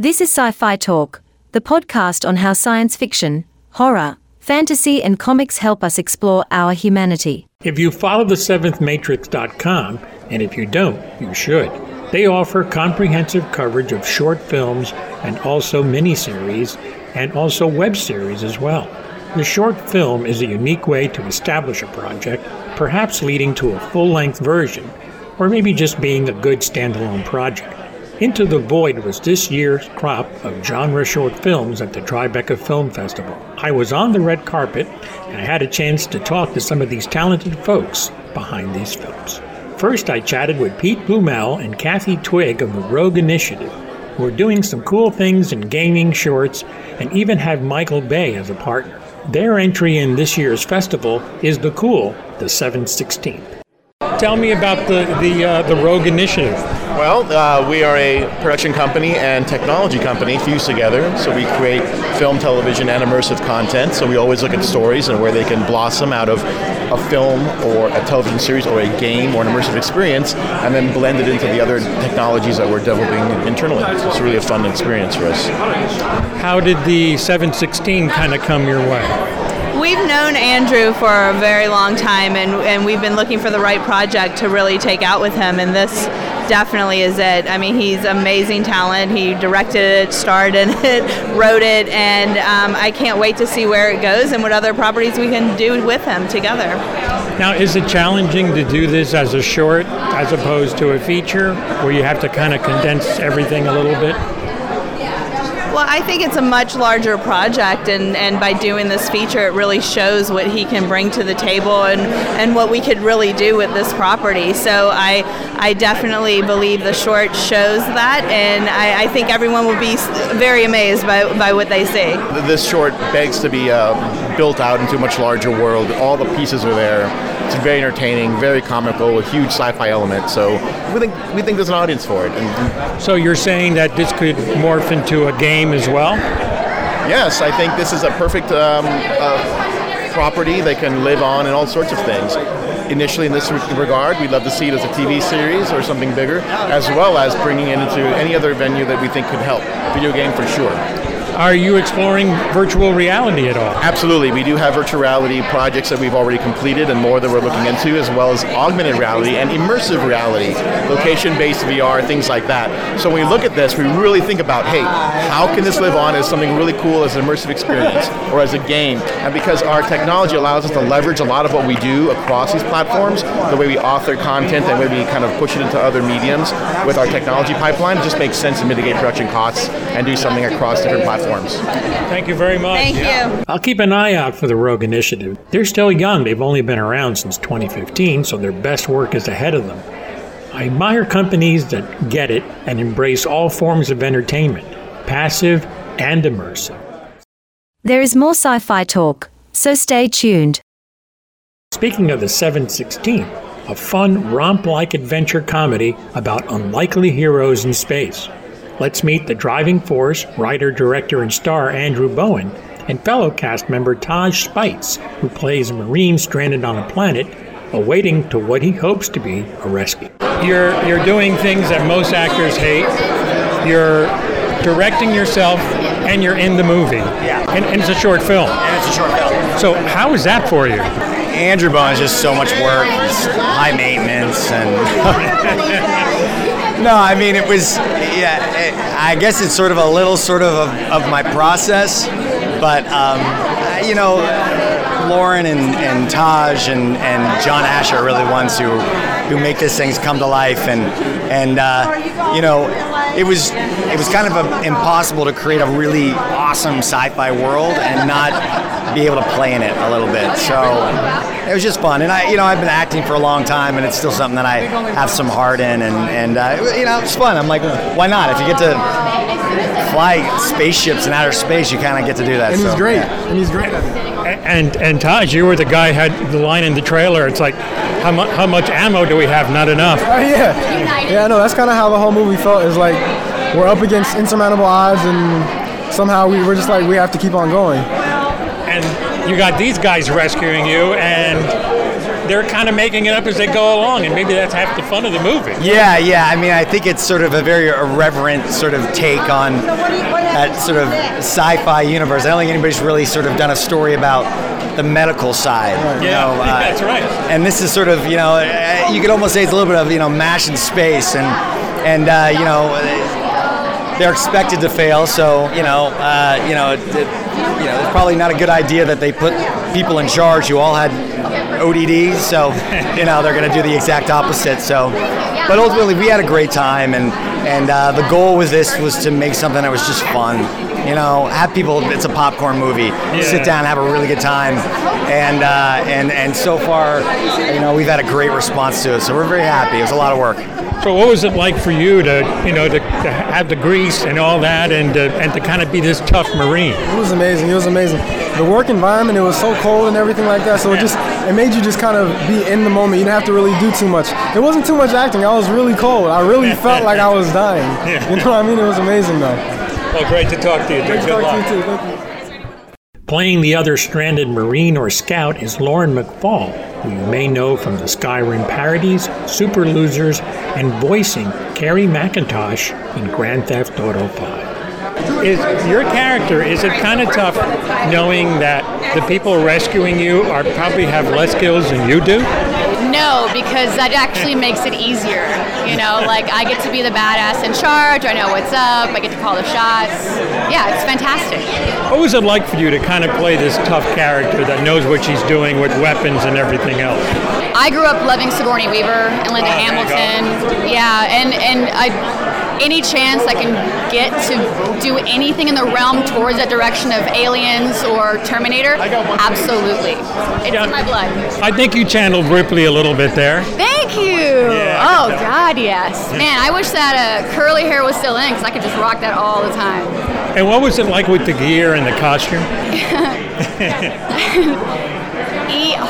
This is Sci Fi Talk, the podcast on how science fiction, horror, fantasy, and comics help us explore our humanity. If you follow the seventhmatrix.com, and if you don't, you should, they offer comprehensive coverage of short films and also miniseries and also web series as well. The short film is a unique way to establish a project, perhaps leading to a full length version, or maybe just being a good standalone project. Into the Void was this year's crop of genre short films at the Tribeca Film Festival. I was on the red carpet and I had a chance to talk to some of these talented folks behind these films. First, I chatted with Pete Blumel and Kathy Twig of the Rogue Initiative, who are doing some cool things in gaming shorts and even have Michael Bay as a partner. Their entry in this year's festival is the cool, the 716th. Tell me about the the uh, the Rogue Initiative. Well, uh, we are a production company and technology company fused together. So we create film, television, and immersive content. So we always look at stories and where they can blossom out of a film or a television series or a game or an immersive experience, and then blend it into the other technologies that we're developing internally. So it's really a fun experience for us. How did the 716 kind of come your way? We've known Andrew for a very long time, and, and we've been looking for the right project to really take out with him, and this definitely is it. I mean, he's amazing talent. He directed it, starred in it, wrote it, and um, I can't wait to see where it goes and what other properties we can do with him together. Now, is it challenging to do this as a short as opposed to a feature where you have to kind of condense everything a little bit? Well, I think it's a much larger project, and, and by doing this feature, it really shows what he can bring to the table and, and what we could really do with this property. So I, I definitely believe the short shows that, and I, I think everyone will be very amazed by, by what they see. This short begs to be uh, built out into a much larger world. All the pieces are there. It's very entertaining, very comical, a huge sci-fi element. So we think we think there's an audience for it. And, so you're saying that this could morph into a game as well? Yes, I think this is a perfect um, uh, property that can live on in all sorts of things. Initially, in this regard, we'd love to see it as a TV series or something bigger, as well as bringing it into any other venue that we think could help. Video game for sure. Are you exploring virtual reality at all? Absolutely. We do have virtual reality projects that we've already completed and more that we're looking into, as well as augmented reality and immersive reality, location based VR, things like that. So when we look at this, we really think about hey, how can this live on as something really cool as an immersive experience or as a game? And because our technology allows us to leverage a lot of what we do across these platforms, the way we author content and the way we kind of push it into other mediums with our technology pipeline, it just makes sense to mitigate production costs and do something across different platforms platforms. Thank you very much. Thank you. I'll keep an eye out for the Rogue Initiative. They're still young, they've only been around since 2015, so their best work is ahead of them. I admire companies that get it and embrace all forms of entertainment, passive and immersive. There is more sci fi talk, so stay tuned. Speaking of the 716, a fun, romp like adventure comedy about unlikely heroes in space. Let's meet the driving force, writer, director, and star Andrew Bowen, and fellow cast member Taj Spites, who plays a Marine stranded on a planet, awaiting to what he hopes to be a rescue. You're, you're doing things that most actors hate. You're directing yourself, and you're in the movie. Yeah. And, and it's a short film. And it's a short film. So, how is that for you? Andrew Bowen is just so much work. It's high maintenance and. No, I mean it was. Yeah, I guess it's sort of a little sort of of, of my process, but um, you know, Lauren and, and Taj and, and John Ash are really ones who who make these things come to life, and and uh, you know, it was it was kind of a, impossible to create a really awesome sci-fi world and not be able to play in it a little bit. So it was just fun, and I, you know, I've been acting for a long time, and it's still something that I have some heart in, and and uh, you know, it's fun. I'm like, why not? If you get to fly spaceships in outer space, you kind of get to do that. And so, he's great. yeah. And he's great. And and Taj, you were the guy had the line in the trailer. It's like, how much how much ammo do we have? Not enough. Oh yeah. Yeah, no, that's kind of how the whole movie felt. Is like we're up against insurmountable odds, and somehow we're just like we have to keep on going. And you got these guys rescuing you, and they're kind of making it up as they go along, and maybe that's half the fun of the movie. Yeah, yeah. I mean, I think it's sort of a very irreverent sort of take on that sort of sci-fi universe. I don't think anybody's really sort of done a story about the medical side. you Yeah, know, uh, that's right. And this is sort of, you know, uh, you could almost say it's a little bit of, you know, mash in space, and and uh, you know, they're expected to fail. So you know, uh, you know, it, it, you know, it's probably not a good idea that they put people in charge who all had ODDs. So you know, they're going to do the exact opposite. So, but ultimately, we had a great time, and and uh, the goal with this was to make something that was just fun. You know, have people. It's a popcorn movie. Sit down, have a really good time, and uh, and and so far, you know, we've had a great response to it. So we're very happy. It was a lot of work. So, what was it like for you to, you know, to, to have the grease and all that, and uh, and to kind of be this tough Marine? It was amazing. It was amazing. The work environment, it was so cold and everything like that. So it just it made you just kind of be in the moment. You didn't have to really do too much. It wasn't too much acting. I was really cold. I really felt like I was dying. You know what I mean? It was amazing though. Well, great to talk to you. Great to Good talk luck. to you too. Thank you. Playing the other stranded Marine or Scout is Lauren McFall, who you may know from the Skyrim parodies, Super Losers, and voicing Carrie McIntosh in Grand Theft Auto 5. Is your character, is it kind of tough knowing that the people rescuing you are probably have less skills than you do? No, because that actually makes it easier. You know, like I get to be the badass in charge. I know what's up. I get to call the shots. Yeah, it's fantastic. What was it like for you to kind of play this tough character that knows what she's doing with weapons and everything else? I grew up loving Sigourney Weaver and Linda Oh, there you go. Hamilton. Yeah, and and I, any chance I can get to do anything in the realm towards that direction of aliens or Terminator, absolutely. It's Yeah. in my blood. I think you channeled Ripley a little bit there. Thank you. Yeah, oh. God, yes. Man, I wish that uh, curly hair was still in because I could just rock that all the time. And what was it like with the gear and the costume?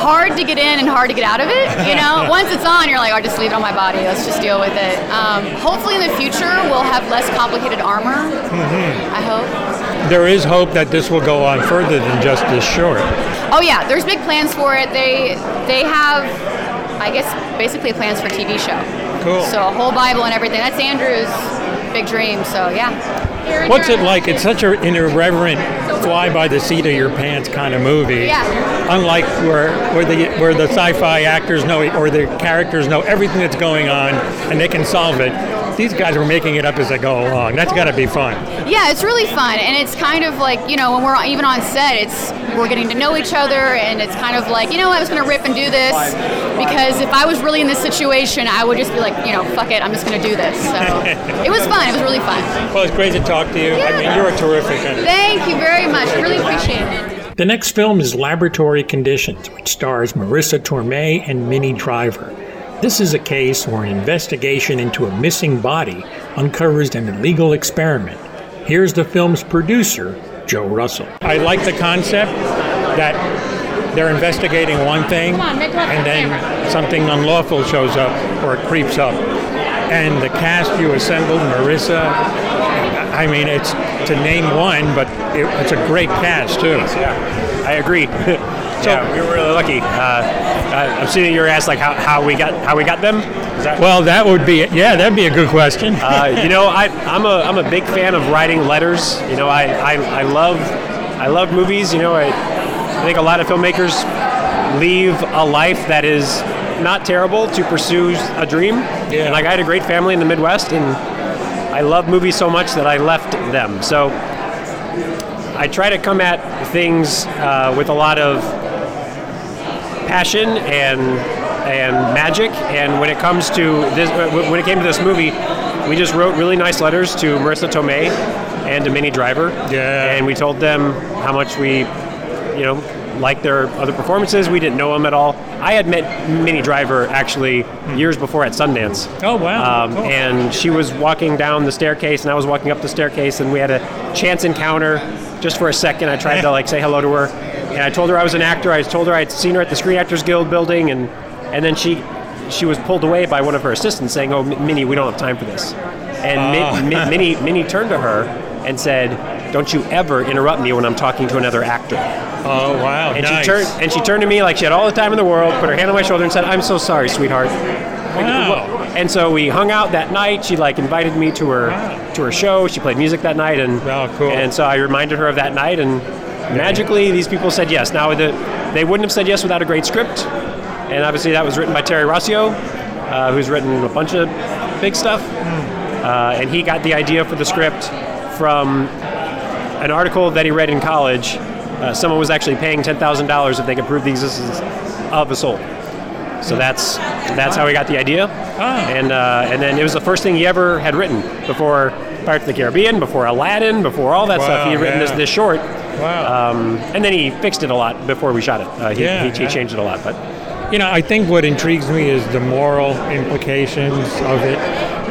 Hard to get in and hard to get out of it. You know, once it's on, you're like, I'll just leave it on my body. Let's just deal with it. Um, hopefully, in the future, we'll have less complicated armor. Mm-hmm. I hope. There is hope that this will go on further than just this short. Oh yeah, there's big plans for it. They they have, I guess, basically plans for a TV show. Cool. So a whole Bible and everything. That's Andrew's big dream. So yeah. What's it like? It's such a- an irreverent, fly by the seat of your pants kind of movie. Yeah. Unlike where where the where the sci-fi actors know or the characters know everything that's going on and they can solve it. These guys were making it up as they go along. That's got to be fun. Yeah, it's really fun, and it's kind of like you know when we're even on set, it's we're getting to know each other, and it's kind of like you know I was gonna rip and do this because if I was really in this situation, I would just be like you know fuck it, I'm just gonna do this. So it was fun. It was really fun. Well, it's great to talk to you. I mean, you're a terrific. Thank you very much. I really appreciate it. The next film is Laboratory Conditions, which stars Marisa Tomei and Minnie Driver. This is a case where an investigation into a missing body uncovers an illegal experiment. Here's the film's producer, Joe Russell. I like the concept that they're investigating one thing and then something unlawful shows up or creeps up. And the cast you assembled, Marisa, I mean, it's to name one, but it, it's a great cast too. Yeah, I agree. yeah, we were really lucky. Uh, I'm seeing your asked like how, how we got how we got them. That, Well, that would be yeah, that'd be a good question. uh, you know, I, I'm a I'm a big fan of writing letters. You know, I, I, I love I love movies. You know, I, I think a lot of filmmakers leave a life that is not terrible to pursue a dream. Yeah. And like I had a great family in the Midwest, and I love movies so much that I left them. So I try to come at things uh, with a lot of passion and and magic. And when it comes to this, when it came to this movie, we just wrote really nice letters to Marisa Tomei and to Minnie Driver. Yeah. And we told them how much we, you know, liked their other performances. We didn't know them at all. I had met Minnie Driver actually years before at Sundance. Oh, wow. Um, Cool. And she was walking down the staircase, and I was walking up the staircase, and we had a chance encounter. Just for a second, I tried to like say hello to her, and I told her I was an actor. I told her I'd seen her at the Screen Actors Guild building, and and then she she was pulled away by one of her assistants, saying, "Oh, Minnie, we don't have time for this." And Oh. Ah. Min, Min, Minnie Minnie turned to her and said, don't you ever interrupt me when I'm talking to another actor. Oh wow! And nice. she turned and she turned to me like she had all the time in the world, put her hand on my shoulder and said, "I'm so sorry, sweetheart." Wow. And so we hung out that night. She like invited me to her to her show. She played music that night, and Wow, cool. and so I reminded her of that night, and magically these people said yes. Now the, they wouldn't have said yes without a great script, and obviously that was written by Terry Rossio, uh, who's written a bunch of big stuff, uh, and he got the idea for the script from an article that he read in college. Uh, someone was actually paying ten thousand dollars if they could prove the existence of a soul. So that's that's how he got the idea, and uh, and then it was the first thing he ever had written before Pirates of the Caribbean, before Aladdin, before all that stuff. He had written this, this short, Wow. um, and then he fixed it a lot before we shot it. Uh, he, Yeah, he, he changed it a lot, but You know, I think what intrigues me is the moral implications of it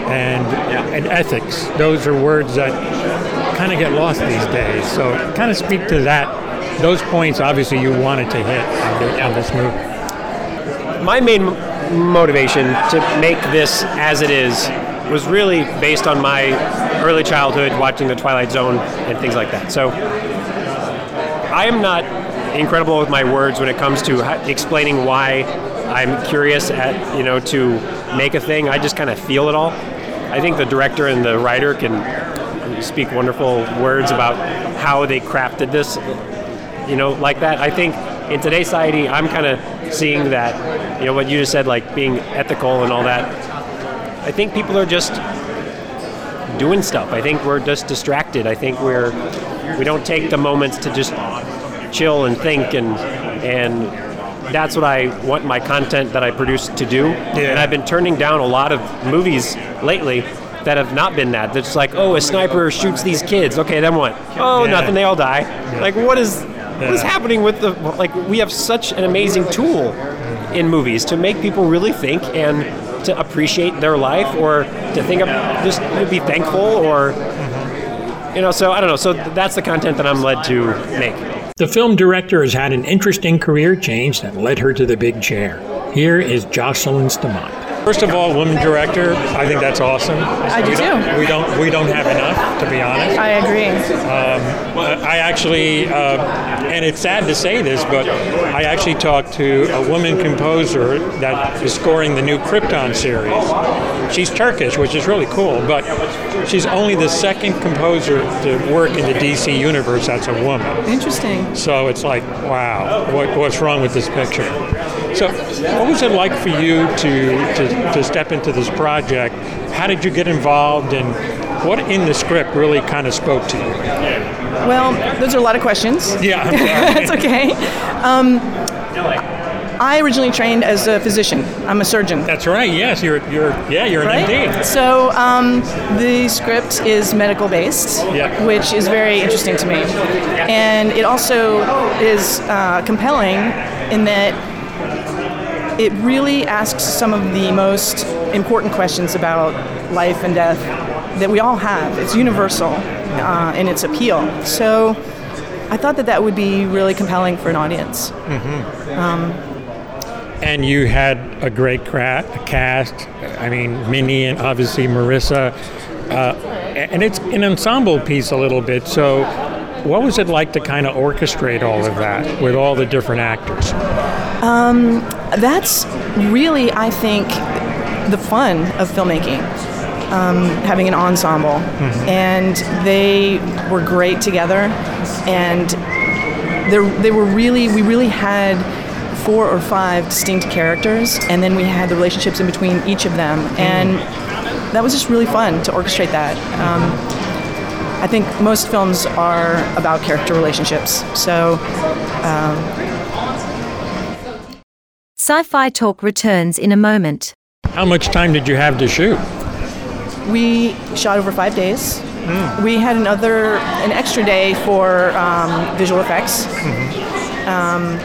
and and ethics. Those are words that kind of get lost these days. So, kind of speak to that. Those points, obviously, you wanted to hit on, the, on this movie. my main motivation to make this as it is was really based on my early childhood watching the Twilight Zone and things like that. So I am not incredible with my words when it comes to explaining why I'm curious at you know to make a thing. I just kind of feel it all. I think the director and the writer can speak wonderful words about how they crafted this you know, like that. I think in today's society, I'm kind of seeing that, you know, what you just said, like being ethical and all that. I think people are just doing stuff. I think we're just distracted. I think we're we don't take the moments to just chill and think and and that's what I want my content that I produce to do. And I've been turning down a lot of movies lately that have not been that. That's like, oh, a sniper shoots these kids. Okay, then what? Oh, Yeah. nothing. They all die. Like, what is what is happening with the like? We have such an amazing tool in movies to make people really think and to appreciate their life or to think of just to be thankful or mm-hmm. you know. So I don't know. So that's the content that I'm led to make. The film director has had an interesting career change that led her to the big chair. Here is Jocelyn Stamat. First of all, woman director, I think that's awesome. I do we don't, too. We don't we don't have enough, to be honest. I agree. I actually, uh, and it's sad to say this, but I actually talked to a woman composer that is scoring the new Krypton series. She's Turkish, which is really cool, but she's only the second composer to work in the DC universe that's a woman. Interesting. So it's like, wow, what, what's wrong with this picture? So, what was it like for you to, to, to step into this project? How did you get involved, and what in the script really kind of spoke to you? Well, those are a lot of questions. Yeah. That's okay. Um, I originally trained as a physician. I'm a surgeon. That's right. Yes, you're you're yeah, you're an Right? MD. So um, the script is medical based, Yeah. which is very interesting to me, and it also is uh, compelling in that it really asks some of the most important questions about life and death that we all have. It's universal uh, in its appeal. So I thought that that would be really compelling for an audience. And you had a great cra- cast. I mean, Minnie and obviously Marisa. Uh, and it's an ensemble piece a little bit. So, what was it like to kind of orchestrate all of that with all the different actors? That's really, I think, the fun of filmmaking. Um, having an ensemble, and they were great together, and they they were really we really had four or five distinct characters, and then we had the relationships in between each of them, and that was just really fun to orchestrate that. Um, I think most films are about character relationships, so Sci Fi Talk returns in a moment. How much time did you have to shoot? We shot over five days. We had another, an extra day for um, visual effects. Um,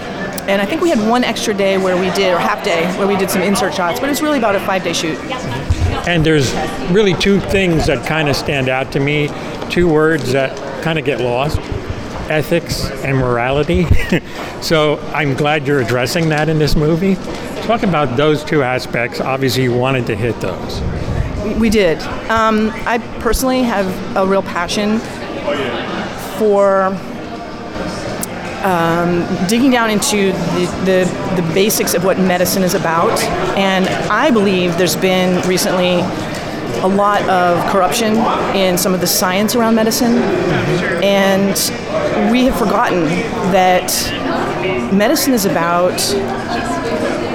and I think we had one extra day where we did, or half day, where we did some insert shots, but it was really about a five day shoot. And there's really two things that kind of stand out to me, two words that kind of get lost ethics and morality. so I'm glad you're addressing that in this movie. Talk about those two aspects. Obviously, you wanted to hit those. We- did. Um, I personally have a real passion for um, digging down into the, the, the basics of what medicine is about. And I believe there's been recently a lot of corruption in some of the science around medicine. And we have forgotten that medicine is about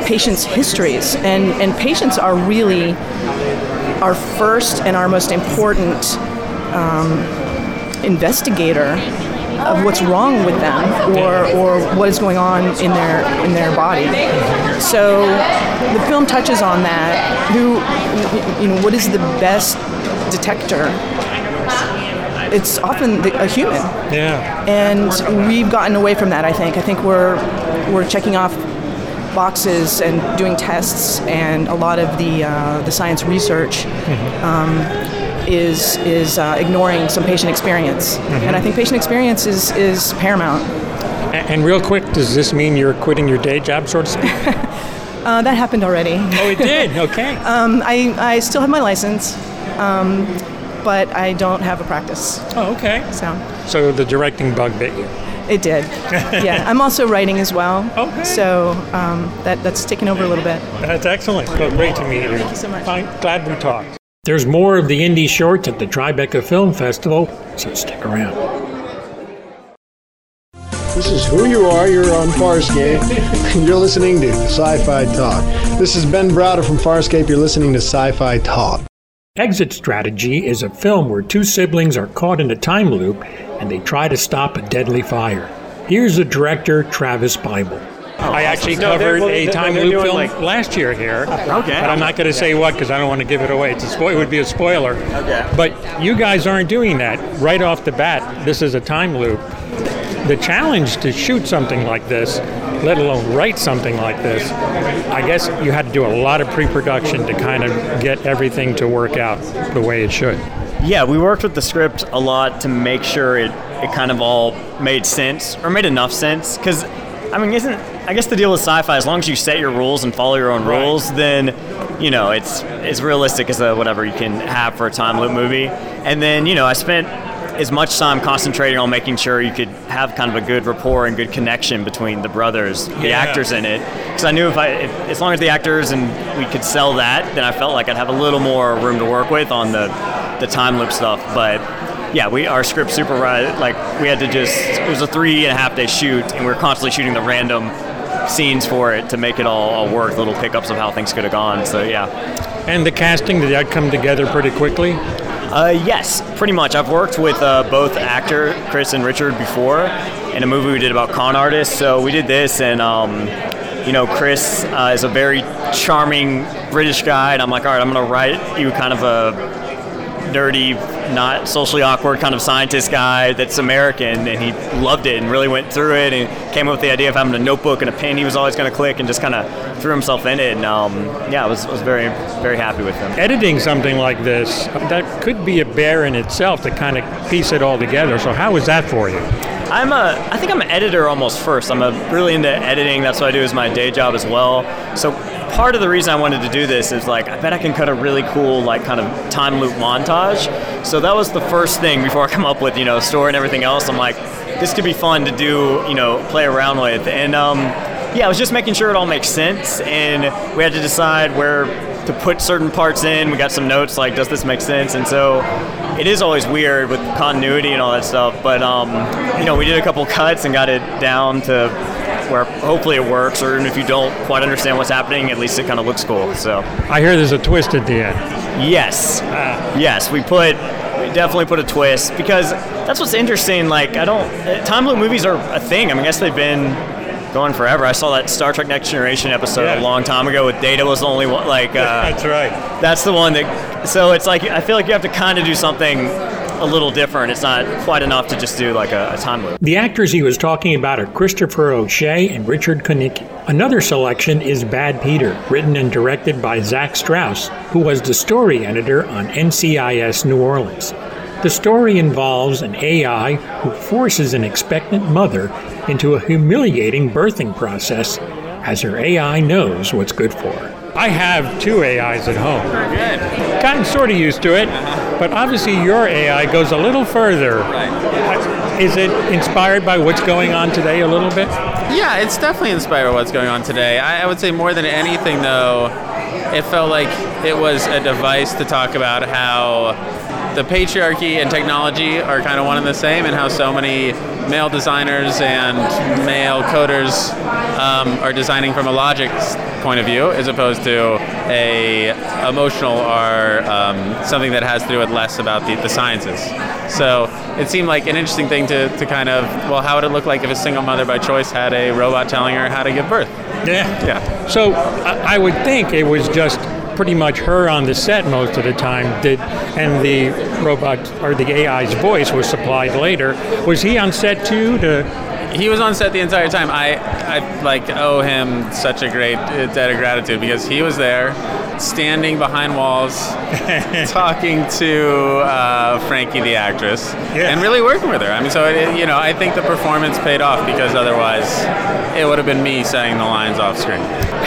patients' histories, and, and patients are really our first and our most important um, investigator of what's wrong with them or, or what is going on in their in their body. So the film touches on that. Who you know what is the best detector? It's often the, a human. Yeah. And we've gotten away from that. I think. I think we're we're checking off boxes and doing tests, and a lot of the uh, the science research um, is is uh, ignoring some patient experience. And I think patient experience is is paramount. A- And real quick, does this mean you're quitting your day job, so to speak? Uh, that happened already. oh, it did. Okay. Um, I I still have my license. Um, but I don't have a practice. Oh, okay. So So the directing bug bit you. it did. yeah, I'm also writing as well. Okay. So um, that that's taken over a little bit. That's excellent. Well, great to meet you. Thank you so much. I'm glad we talked. There's more of the indie shorts at the Tribeca Film Festival, so stick around. This is who you are. You're on Farscape. You're listening to Sci-Fi Talk. This is Ben Browder from Farscape. You're listening to Sci-Fi Talk. Exit Strategy is a film where two siblings are caught in a time loop and they try to stop a deadly fire. Here's the director, Travis Bible. I actually No, covered well, a time loop film like- last year here. Okay. But I'm not going to say what because I don't want to give it away. It's a spo- it would be a spoiler. Okay. But you guys aren't doing that right off the bat. This is a time loop. The challenge to shoot something like this, let alone write something like this, I guess you had to do a lot of pre-production to kind of get everything to work out the way it should. Yeah, we worked with the script a lot to make sure it, it kind of all made sense or made enough sense. Because, I mean, isn't I guess the deal with sci-fi, as long as you set your rules and follow your own Right. rules, then you know it's as realistic as a, whatever you can have for a time loop movie. And then you know I spent as much time concentrating on making sure you could have kind of a good rapport and good connection between the brothers, the Yeah. actors in it. Because I knew if I, if, as long as the actors and we could sell that, then I felt like I'd have a little more room to work with on the, the time loop stuff. But yeah, we our script super like we had to just it was a three and a half day shoot, and we were constantly shooting the random scenes for it to make it all, all work, little pickups of how things could have gone. So yeah. And the casting, did that come together pretty quickly? Uh, yes, pretty much. I've worked with uh, both actor Chris and Richard before in a movie we did about con artists. So we did this, and um, you know, Chris uh, is a very charming British guy, and I'm like, all right, I'm gonna write you kind of a nerdy, not socially awkward kind of scientist guy that's American, and he loved it and really went through it and came up with the idea of having a notebook and a pen he was always going to click and just kind of threw himself in it. And um, yeah, I was, was very, very happy with him. Editing something like this, that could be a bear in itself to kind of piece it all together. So how was that for you? I'm a, I think I'm an editor almost first. I'm a, really into editing. That's what I do as my day job as well. So part of the reason I wanted to do this is like I bet I can cut a really cool like kind of time loop montage. So that was the first thing before I come up with you know story and everything else. I'm like this could be fun to do you know play around with and um, yeah I was just making sure it all makes sense and we had to decide where to put certain parts in. We got some notes like does this make sense and so it is always weird with continuity and all that stuff. But um, you know we did a couple cuts and got it down to where hopefully it works, or even if you don't quite understand what's happening, at least it kind of looks cool. So, I hear there's a twist at the end. yes, yes, we put we definitely put a twist because that's what's interesting. Like, I don't time loop movies are a thing. I mean, I guess they've been going forever. I saw that Star Trek Next Generation episode Yeah. a long time ago with Data was the only one. Like, uh, That's right. that's the one that. So it's like I feel like you have to kind of do something a little different. It's not quite enough to just do like a, a time loop. The actors he was talking about are Christopher O'Shea and Richard Konicki. Another selection is Bad Peter, written and directed by Zach Strauss, who was the story editor on NCIS New Orleans. The story involves an AI who forces an expectant mother into a humiliating birthing process as her AI knows what's good for her. I have two AIs at home. Gotten sort of used to it, but obviously your AI goes a little further. Right. is it inspired by what's going on today a little bit? Yeah, it's definitely inspired by what's going on today. I, I would say more than anything, though, it felt like it was a device to talk about how the patriarchy and technology are kind of one and the same, and how so many male designers and male coders um, are designing from a logic point of view, as opposed to a emotional or um, something that has to do with less about the, the sciences. So it seemed like an interesting thing to, to kind of well, how would it look like if a single mother by choice had a robot telling her how to give birth? Yeah. Yeah. So I, I would think it was just pretty much her on the set most of the time did and the robot or the AI's voice was supplied later. Was he on set too to he was on set the entire time. I, I like owe him such a great uh, debt of gratitude because he was there, standing behind walls, talking to uh, Frankie the actress, and really working with her. I mean, so it, you know, I think the performance paid off because otherwise, it would have been me saying the lines off screen.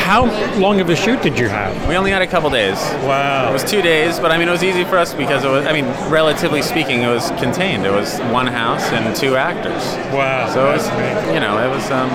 How long of a shoot did you have? We only had a couple days. Wow. It was two days, but I mean, it was easy for us because it was. I mean, relatively speaking, it was contained. It was one house and two actors. Wow. So it was, you know, it was um,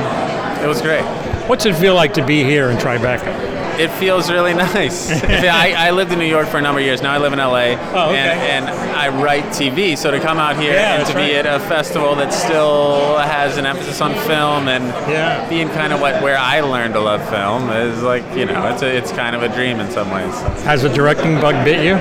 it was great. What's it feel like to be here in Tribeca? It feels really nice. I, I lived in New York for a number of years. Now I live in LA, Oh, okay. and, and I write TV. So to come out here Yeah, and to be right. at a festival that still has an emphasis on film and Yeah. being kind of what where I learned to love film is like you know it's a, it's kind of a dream in some ways. Has the directing bug bit you?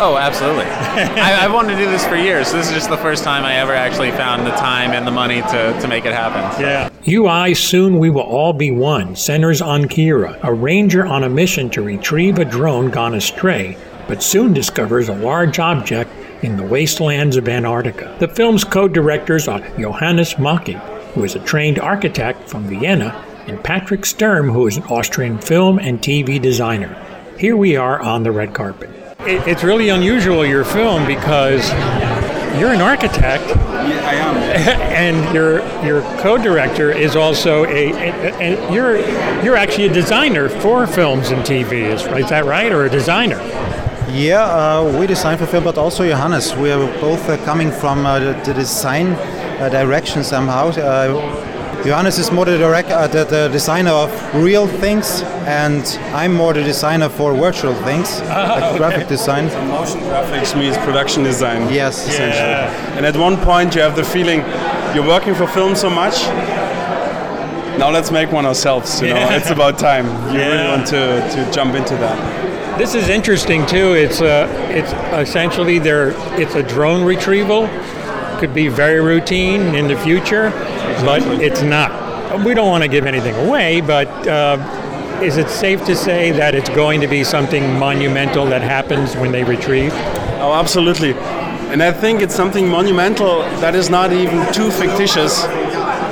Oh, absolutely. I, I've wanted to do this for years. This is just the first time I ever actually found the time and the money to, to make it happen. Yeah. UI Soon We Will All Be One centers on Kira, a ranger on a mission to retrieve a drone gone astray, but soon discovers a large object in the wastelands of Antarctica. The film's co directors are Johannes Maki, who is a trained architect from Vienna, and Patrick Sturm, who is an Austrian film and TV designer. Here we are on the red carpet. It, it's really unusual, your film, because you're an architect. Yeah, I am. and your your co-director is also a, and you're you're actually a designer for films and TV. Is, is that right, or a designer? Yeah, uh, we design for film, but also Johannes. We are both uh, coming from uh, the, the design uh, direction somehow. Johannes is more the, direct, uh, the, the designer of real things, and I'm more the designer for virtual things, like graphic design. Motion graphics means production design. Yes. essentially. And at one point, you have the feeling you're working for film so much. Now let's make one ourselves. You know, it's about time. You really want to, to jump into that. This is interesting too. It's uh, it's essentially there. It's a drone retrieval. Could be very routine in the future, but it's not. We don't want to give anything away, but uh, is it safe to say that it's going to be something monumental that happens when they retrieve? Oh, absolutely. And I think it's something monumental that is not even too fictitious.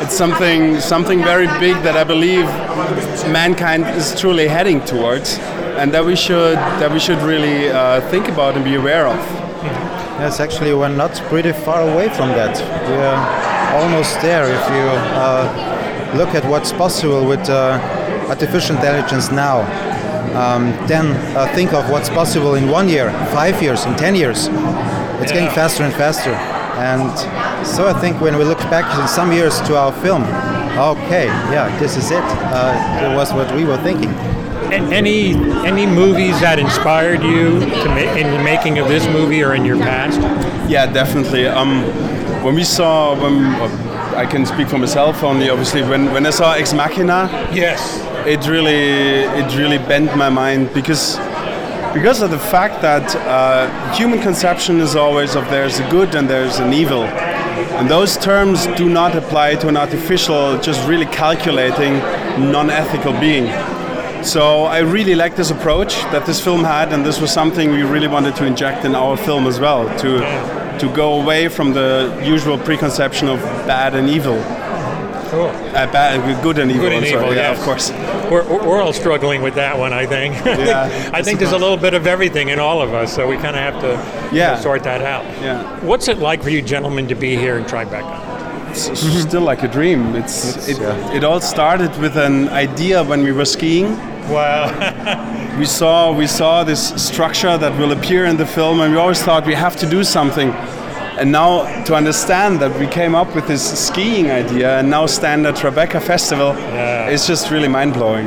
It's something something very big that I believe mankind is truly heading towards, and that we should that we should really uh, think about and be aware of. Yes, actually, we're not pretty far away from that. We're almost there if you uh, look at what's possible with uh, artificial intelligence now. Um, then uh, think of what's possible in one year, five years, in ten years. It's getting faster and faster. And so I think when we look back in some years to our film, okay, yeah, this is it. Uh, it was what we were thinking. Any any movies that inspired you to ma- in the making of this movie or in your past? Yeah, definitely. Um, when we saw, when uh, I can speak for myself only, obviously, when, when I saw Ex Machina, yes, it really it really bent my mind because because of the fact that uh, human conception is always of there's a good and there's an evil, and those terms do not apply to an artificial, just really calculating, non-ethical being. So I really like this approach that this film had, and this was something we really wanted to inject in our film as well, to to go away from the usual preconception of bad and evil. Cool. Uh, bad, good and evil. Good and I'm sorry. evil, yeah, yes. of course. We're, we're we're all struggling with that one, I think. Yeah, I think there's a little bit of everything in all of us, so we kind of have to you Yeah. know, sort that out. Yeah. What's it like for you gentlemen to be here in Tribeca? It's it's still like a dream. It's, it, it all started with an idea when we were skiing. Wow. we saw we saw this structure that will appear in the film, and we always thought we have to do something And now to understand that we came up with this skiing idea and now stand at Tribeca Festival, it's just really mind blowing.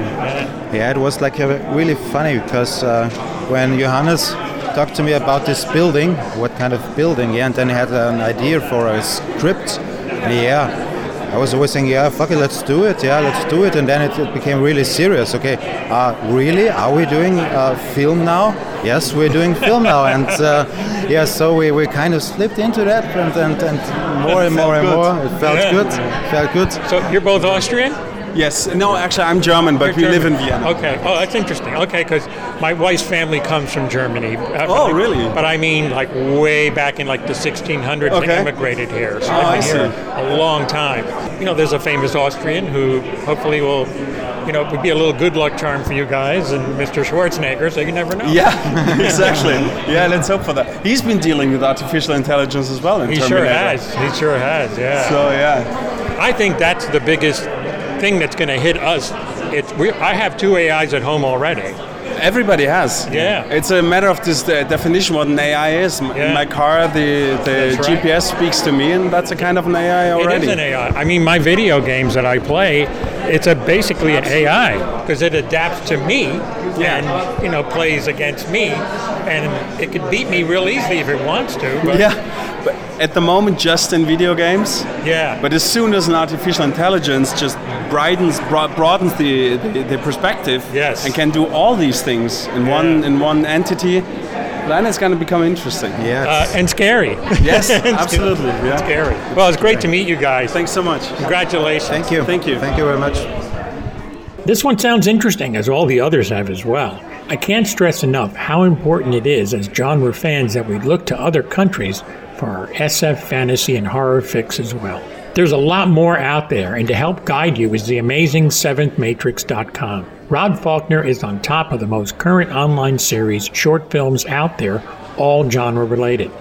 Yeah, it was like a, really funny because uh, when Johannes talked to me about this building, what kind of building, yeah, and then he had an idea for a script. Yeah, I was always saying, yeah, fuck it, let's do it, yeah, let's do it, and then it, it became really serious. Okay, uh, really? Are we doing uh, film now? Yes, we're doing film now, and uh, yeah, so we, we kind of slipped into that, and and, and more and more and more, it felt Yeah. good, felt good. So you're both Austrian? Yes. No, actually, I'm German, but we You're live in Vienna. Okay. Oh, that's interesting. Okay, because my wife's family comes from Germany. Uh, Oh, but- really? But I mean, like way back in like the 1600s, Okay. they immigrated here. So Oh, I see. here a long time. You know, there's a famous Austrian who hopefully will, you know, it would be a little good luck charm for you guys and Mr. Schwarzenegger. So you never know. Yeah, exactly. Yeah, let's hope for that. He's been dealing with artificial intelligence as well in He sure has. He sure has. Yeah. So yeah. I think that's the biggest thing that's going to hit us. It's we, I have two AIs at home already. Everybody has. Yeah. It's a matter of this the definition what an AI is. M- In my car, the, the That's right. GPS speaks to me, and that's a kind of an AI already. It is an AI. I mean, my video games that I play, it's a basically an AI because it adapts to me and you know plays against me, and it could beat me real easily if it wants to. But Yeah, but at the moment, just in video games. Yeah. But as soon as an artificial intelligence just brightens, broadens the, the, the perspective, Yes. and can do all these things in one in one entity, then it's going to become interesting. uh, and scary. Yes, And absolutely. Yeah. Scary. Well, it's great to meet you guys. Thanks so much. Congratulations. Thank you. Thank you. Thank you very much. This one sounds interesting, as all the others have as well. I can't stress enough how important it is as genre fans that we look to other countries for our SF, fantasy, and horror fix as well. There's a lot more out there, and to help guide you is the amazing SeventhMatrix.com. Rod Faulkner is on top of the most current online series, short films out there, all genre related.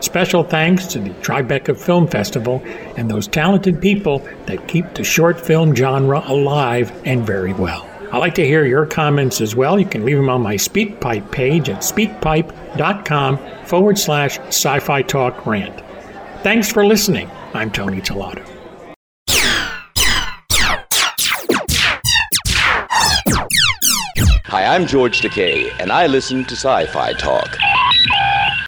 Special thanks to the Tribeca Film Festival and those talented people that keep the short film genre alive and very well. I'd like to hear your comments as well. You can leave them on my SpeakPipe page at speakpipe.com forward slash sci fi talk rant. Thanks for listening. I'm Tony Tolbert. Hi, I'm George Takei, and I listen to Sci Fi Talk.